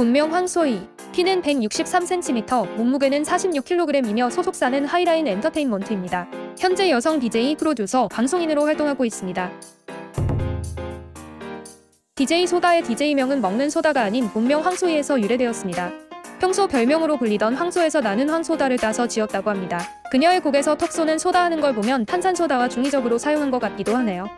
본명 황소희. 키는 163cm, 몸무게는 46kg이며 소속사는 하이라인 엔터테인먼트입니다. 현재 여성 BJ 프로듀서, 방송인으로 활동하고 있습니다. DJ 소다의 DJ명은 먹는 소다가 아닌 본명 황소희에서 유래되었습니다. 평소 별명으로 불리던 황소에서 나는 황소다를 따서 지었다고 합니다. 그녀의 곡에서 턱 쏘는 소다 하는 걸 보면 탄산소다와 중의적으로 사용한 것 같기도 하네요.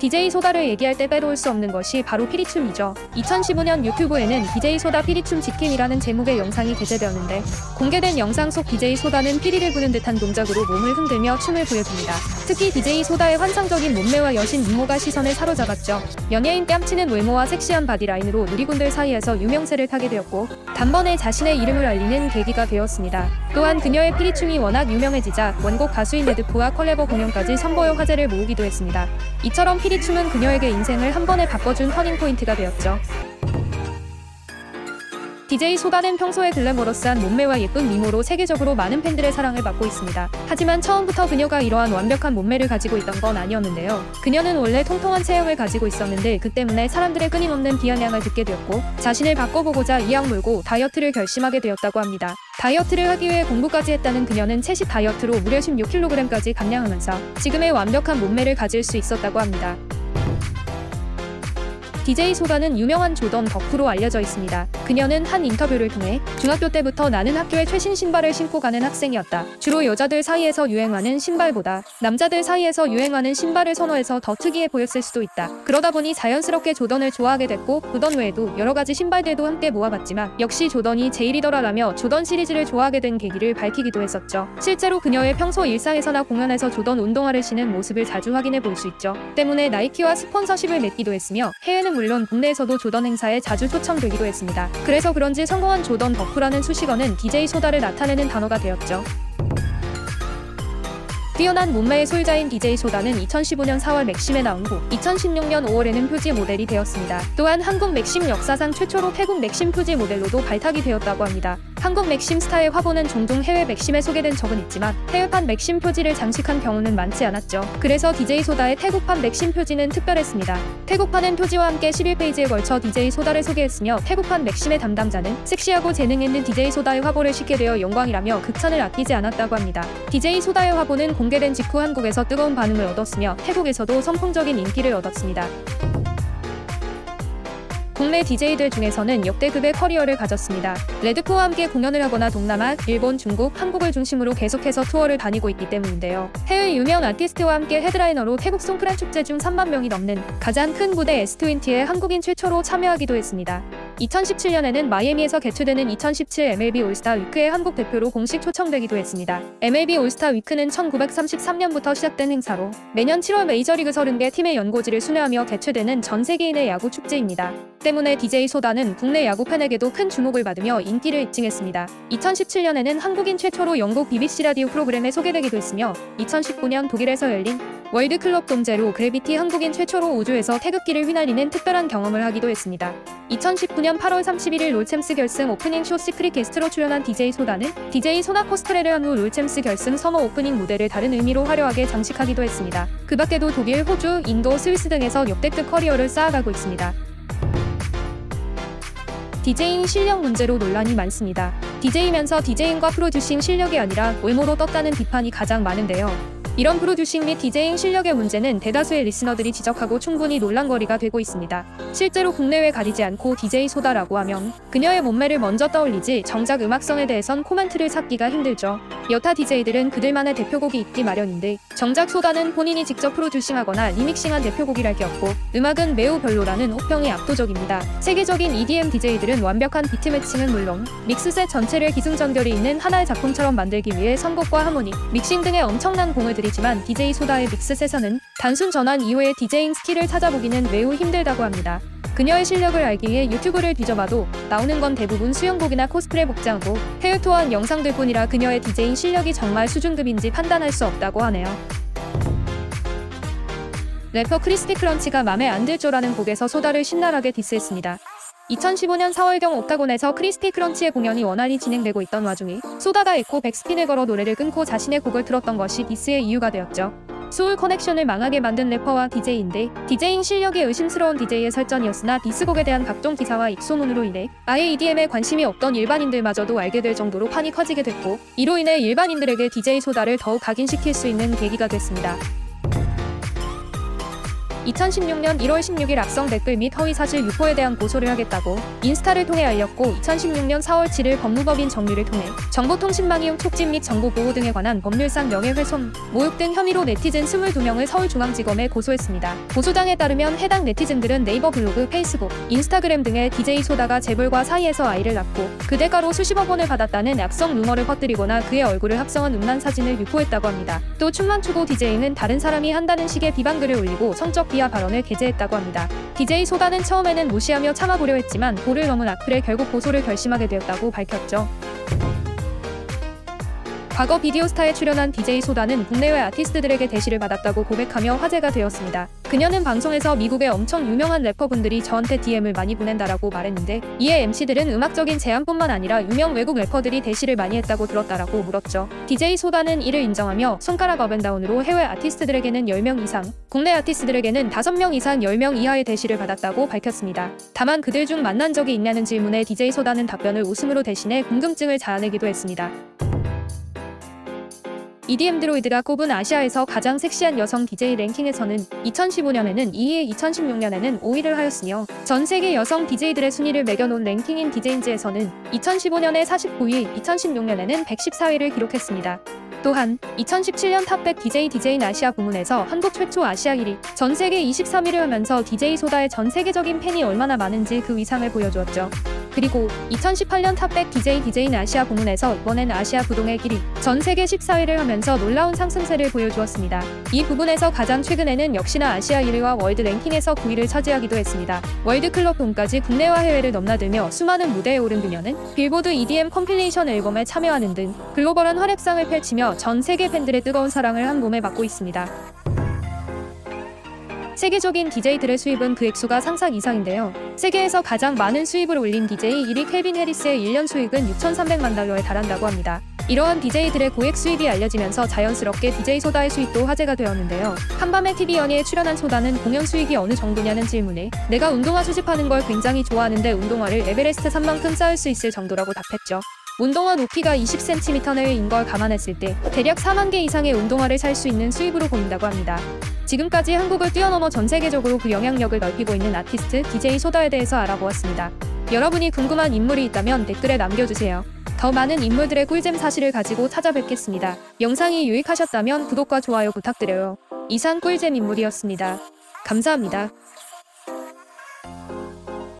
DJ 소다를 얘기할 때 빼놓을 수 없는 것이 바로 피리춤이죠. 2015년 유튜브에는 DJ 소다 피리춤 지킴이라는 제목의 영상이 게재되었는데 공개된 영상 속 DJ 소다는 피리를 부는 듯한 동작으로 몸을 흔들며 춤을 보여줍니다. 특히 DJ 소다의 환상적인 몸매와 여신 미모가 시선을 사로잡았죠. 연예인 뺨치는 외모와 섹시한 바디라인으로 누리꾼들 사이에서 유명세를 타게 되었고 단번에 자신의 이름을 알리는 계기가 되었습니다. 또한 그녀의 피리춤이 워낙 유명해지자 원곡 가수인 레드푸와 컬래버 공연까지 선보여 화제를 모으기도 했습니다. 이처럼 피리 춤은 그녀에게 인생을 한 번에 바꿔준 터닝포인트가 되었죠. DJ 소다는 평소에 글래머러스한 몸매와 예쁜 미모로 세계적으로 많은 팬들의 사랑을 받고 있습니다. 하지만 처음부터 그녀가 이러한 완벽한 몸매를 가지고 있던 건 아니었는데요. 그녀는 원래 통통한 체형을 가지고 있었는데 그 때문에 사람들의 끊임없는 비아냥을 듣게 되었고 자신을 바꿔보고자 이악 물고 다이어트를 결심하게 되었다고 합니다. 다이어트를 하기 위해 공부까지 했다는 그녀는 채식 다이어트로 무려 16kg까지 감량하면서 지금의 완벽한 몸매를 가질 수 있었다고 합니다. DJ 소다는 유명한 조던 덕후로 알려져 있습니다. 그녀는 한 인터뷰를 통해 중학교 때부터 나는 학교에 최신 신발을 신고 가는 학생이었다. 주로 여자들 사이에서 유행하는 신발보다 남자들 사이에서 유행하는 신발을 선호해서 더 특이해 보였을 수도 있다. 그러다 보니 자연스럽게 조던을 좋아하게 됐고 조던 외에도 여러 가지 신발들도 함께 모아봤지만 역시 조던이 제일이더라라며 조던 시리즈를 좋아하게 된 계기를 밝히기도 했었죠. 실제로 그녀의 평소 일상에서나 공연에서 조던 운동화를 신은 모습을 자주 확인해 볼 수 있죠. 때문에 나이키와 스폰서십을 맺기도 했으며 해외는 물론 국내에서도 조던 행사에 자주 초청되기도 했습니다. 그래서 그런지 성공한 조던 덕후라는 수식어는 DJ 소다를 나타내는 단어가 되었죠. 뛰어난 몸매의 소유자인 DJ 소다는 2015년 4월 맥심에 나온 후 2016년 5월에는 표지 모델이 되었습니다. 또한 한국 맥심 역사상 최초로 태국 맥심 표지 모델로도 발탁이 되었다고 합니다. 한국 맥심 스타의 화보는 종종 해외 맥심에 소개된 적은 있지만 해외판 맥심 표지를 장식한 경우는 많지 않았죠. 그래서 DJ 소다의 태국판 맥심 표지는 특별했습니다. 태국판은 표지와 함께 11페이지에 걸쳐 DJ 소다를 소개했으며 태국판 맥심의 담당자는 섹시하고 재능 있는 DJ 소다의 화보를 싣게 되어 영광이라며 극찬을 아끼지 않았다고 합니다. DJ 소다의 화보는 공개된 직후 한국에서 뜨거운 반응을 얻었으며 태국에서도 선풍적인 인기를 얻었습니다. 국내 DJ들 중에서는 역대급의 커리어를 가졌습니다. 레드푸와 함께 공연을 하거나 동남아, 일본, 중국, 한국을 중심으로 계속해서 투어를 다니고 있기 때문인데요. 해외 유명 아티스트와 함께 헤드라이너로 태국 송크란 축제 중 3만 명이 넘는 가장 큰 무대 S20에 한국인 최초로 참여하기도 했습니다. 2017년에는 마이애미에서 개최되는 2017 MLB 올스타 위크에 한국 대표로 공식 초청되기도 했습니다. MLB 올스타 위크는 1933년부터 시작된 행사로 매년 7월 메이저리그 30개 팀의 연고지를 순회하며 개최되는 전 세계인의 야구 축제입니다. 때문에 DJ 소다는 국내 야구 팬에게도 큰 주목을 받으며 인기를 입증했습니다. 2017년에는 한국인 최초로 영국 BBC 라디오 프로그램에 소개되기도 했으며 2019년 독일에서 열린 World Club Dome Zero Gravity 한국인 최초로 우주에서 태극기를 휘날리는 특별한 경험을 하기도 했습니다. 2019년 8월 31일 롤챔스 결승 오프닝 쇼 secret guest로 출연한 DJ 소다는 DJ 소나 코스프레를 한 후 롤챔스 결승 서머 오프닝 무대를 다른 의미로 화려하게 장식하기도 했습니다. 그 밖에도 독일, 호주, 인도, 스위스 등에서 역대급 커리어를 쌓아가고 있습니다. 디제잉 실력 문제로 논란이 많습니다. DJ면서 디제잉과 프로듀싱 실력이 아니라 외모로 떴다는 비판이 가장 많은데요. 이런 프로듀싱 및 디제잉 실력의 문제는 대다수의 리스너들이 지적하고 충분히 논란거리가 되고 있습니다. 실제로 국내외 가리지 않고 DJ 소다라고 하면 그녀의 몸매를 먼저 떠올리지 정작 음악성에 대해선 코멘트를 찾기가 힘들죠. 여타 DJ들은 그들만의 대표곡이 있기 마련인데 정작 소다는 본인이 직접 프로듀싱하거나 remixing한 대표곡이랄 게 없고 음악은 매우 별로라는 혹평이 압도적입니다. 세계적인 EDM DJ들은 완벽한 beat matching은 물론 믹스셋 전체를 기승전결이 있는 하나의 작품처럼 만들기 위해 선곡과 하모니, 믹싱 등의 엄청난 공을 들이 지만 DJ 소다의 mix set에서는 단순 전환 이후의 디제잉 스킬을 찾아보기는 매우 힘들다고 합니다. 그녀의 실력을 알기 위해 유튜브를 뒤져봐도 나오는 건 대부분 수영복이나 코스프레 복장으로 투어한 영상들 뿐이라 그녀의 디제잉 실력이 정말 수준급인지 판단할 수 없다고 하네요. 래퍼 크리스피 크런치가 맘에 안들죠라는 곡에서 소다를 신랄하게 디스했습니다. 2015년 4월경 옥타곤에서 크리스피 크런치의 공연이 원활히 진행되고 있던 와중에 소다가 에코 백스핀을 걸어 노래를 끊고 자신의 곡을 틀었던 것이 디스의 이유가 되었죠. 소울 커넥션을 망하게 만든 래퍼와 DJ인데 DJing 실력이 의심스러운 DJ의 설전이었으나 디스곡에 대한 각종 기사와 입소문으로 인해 아예 EDM에 관심이 없던 일반인들마저도 알게 될 정도로 판이 커지게 됐고 이로 인해 일반인들에게 DJ 소다를 더욱 각인시킬 수 있는 계기가 됐습니다. 2016년 1월 16일 악성 댓글 및 허위 사실 유포에 대한 고소를 하겠다고 인스타를 통해 알렸고 2016년 4월 7일 법무법인 정리를 통해 정보통신망 이용 촉진 및 정보보호 등에 관한 법률상 명예훼손, 모욕 등 혐의로 네티즌 22명을 서울중앙지검에 고소했습니다. 고소장에 따르면 해당 네티즌들은 네이버 블로그, 페이스북, 인스타그램 등에 DJ 소다가 재벌과 사이에서 아이를 낳고 그 대가로 수십억 원을 받았다는 악성 루머를 퍼뜨리거나 그의 얼굴을 합성한 음란 사진을 유포했다고 합니다. 또 춤만 추고 DJ는 다른 사람이 한다는 식의 비방글을 올리고 성적 비하 발언을 게재했다고 합니다. DJ 소다는 처음에는 무시하며 참아보려 했지만 도를 넘은 악플에 결국 고소를 결심하게 되었다고 밝혔죠. 과거 비디오스타에 출연한 DJ 소다는 국내외 아티스트들에게 대시를 받았다고 고백하며 화제가 되었습니다. 그녀는 방송에서 미국의 엄청 유명한 래퍼분들이 저한테 DM을 많이 보낸다라고 말했는데 이에 MC들은 음악적인 제안뿐만 아니라 유명 외국 래퍼들이 대시를 많이 했다고 들었다라고 물었죠. DJ 소다는 이를 인정하며 손가락 업앤다운으로 해외 아티스트들에게는 10명 이상, 국내 아티스트들에게는 5명 이상 10명 이하의 대시를 받았다고 밝혔습니다. 다만 그들 중 만난 적이 있냐는 질문에 DJ 소다는 답변을 웃음으로 대신해 궁금증을 자아내기도 했습니다. EDM 드로이드가 꼽은 아시아에서 가장 섹시한 여성 DJ 랭킹에서는 2015년에는 2위, 2016년에는 5위를 하였으며 전 세계 여성 DJ들의 순위를 매겨놓은 랭킹인 DJ인즈에서는 2015년에 49위, 2016년에는 114위를 기록했습니다. 또한 2017년 Top100 DJ DJane 아시아 부문에서 한국 최초 아시아 1위, 전 세계 23위를 하면서 DJ 소다의 전 세계적인 팬이 얼마나 많은지 그 위상을 보여주었죠. 그리고 2018년 Top100 DJ DJane 아시아 부문에서 이번엔 아시아 부동의 1위, 전 세계 14위를 하면서 놀라운 상승세를 보여주었습니다. 이 부분에서 가장 최근에는 역시나 아시아 1위와 월드 랭킹에서 9위를 차지하기도 했습니다. 월드클럽돔까지 국내와 해외를 넘나들며 수많은 무대에 오른 그녀는 빌보드 EDM 컴필레이션 앨범에 참여하는 등 글로벌한 활약상을 펼치며 전 세계 팬들의 뜨거운 사랑을 한 몸에 받고 있습니다. 세계적인 DJ들의 수입은 그 액수가 상상 이상인데요. 세계에서 가장 많은 수입을 올린 DJ 1위 켈빈 해리스의 1년 수익은 6,300만 달러에 달한다고 합니다. 이러한 DJ들의 고액 수입이 알려지면서 자연스럽게 DJ 소다의 수입도 화제가 되었는데요. 한밤의 TV 연예에 출연한 소다는 공연 수익이 어느 정도냐는 질문에 내가 운동화 수집하는 걸 굉장히 좋아하는데 운동화를 에베레스트 산만큼 쌓을 수 있을 정도라고 답했죠. 운동화 높이가 20cm 내외인 걸 감안했을 때 대략 4만 개 이상의 운동화를 살 수 있는 수입으로 보인다고 합니다. 지금까지 한국을 뛰어넘어 전 세계적으로 그 영향력을 넓히고 있는 아티스트 DJ 소다에 대해서 알아보았습니다. 여러분이 궁금한 인물이 있다면 댓글에 남겨주세요. 더 많은 인물들의 꿀잼 사실을 가지고 찾아뵙겠습니다. 영상이 유익하셨다면 구독과 좋아요 부탁드려요. 이상 꿀잼 인물이었습니다. 감사합니다.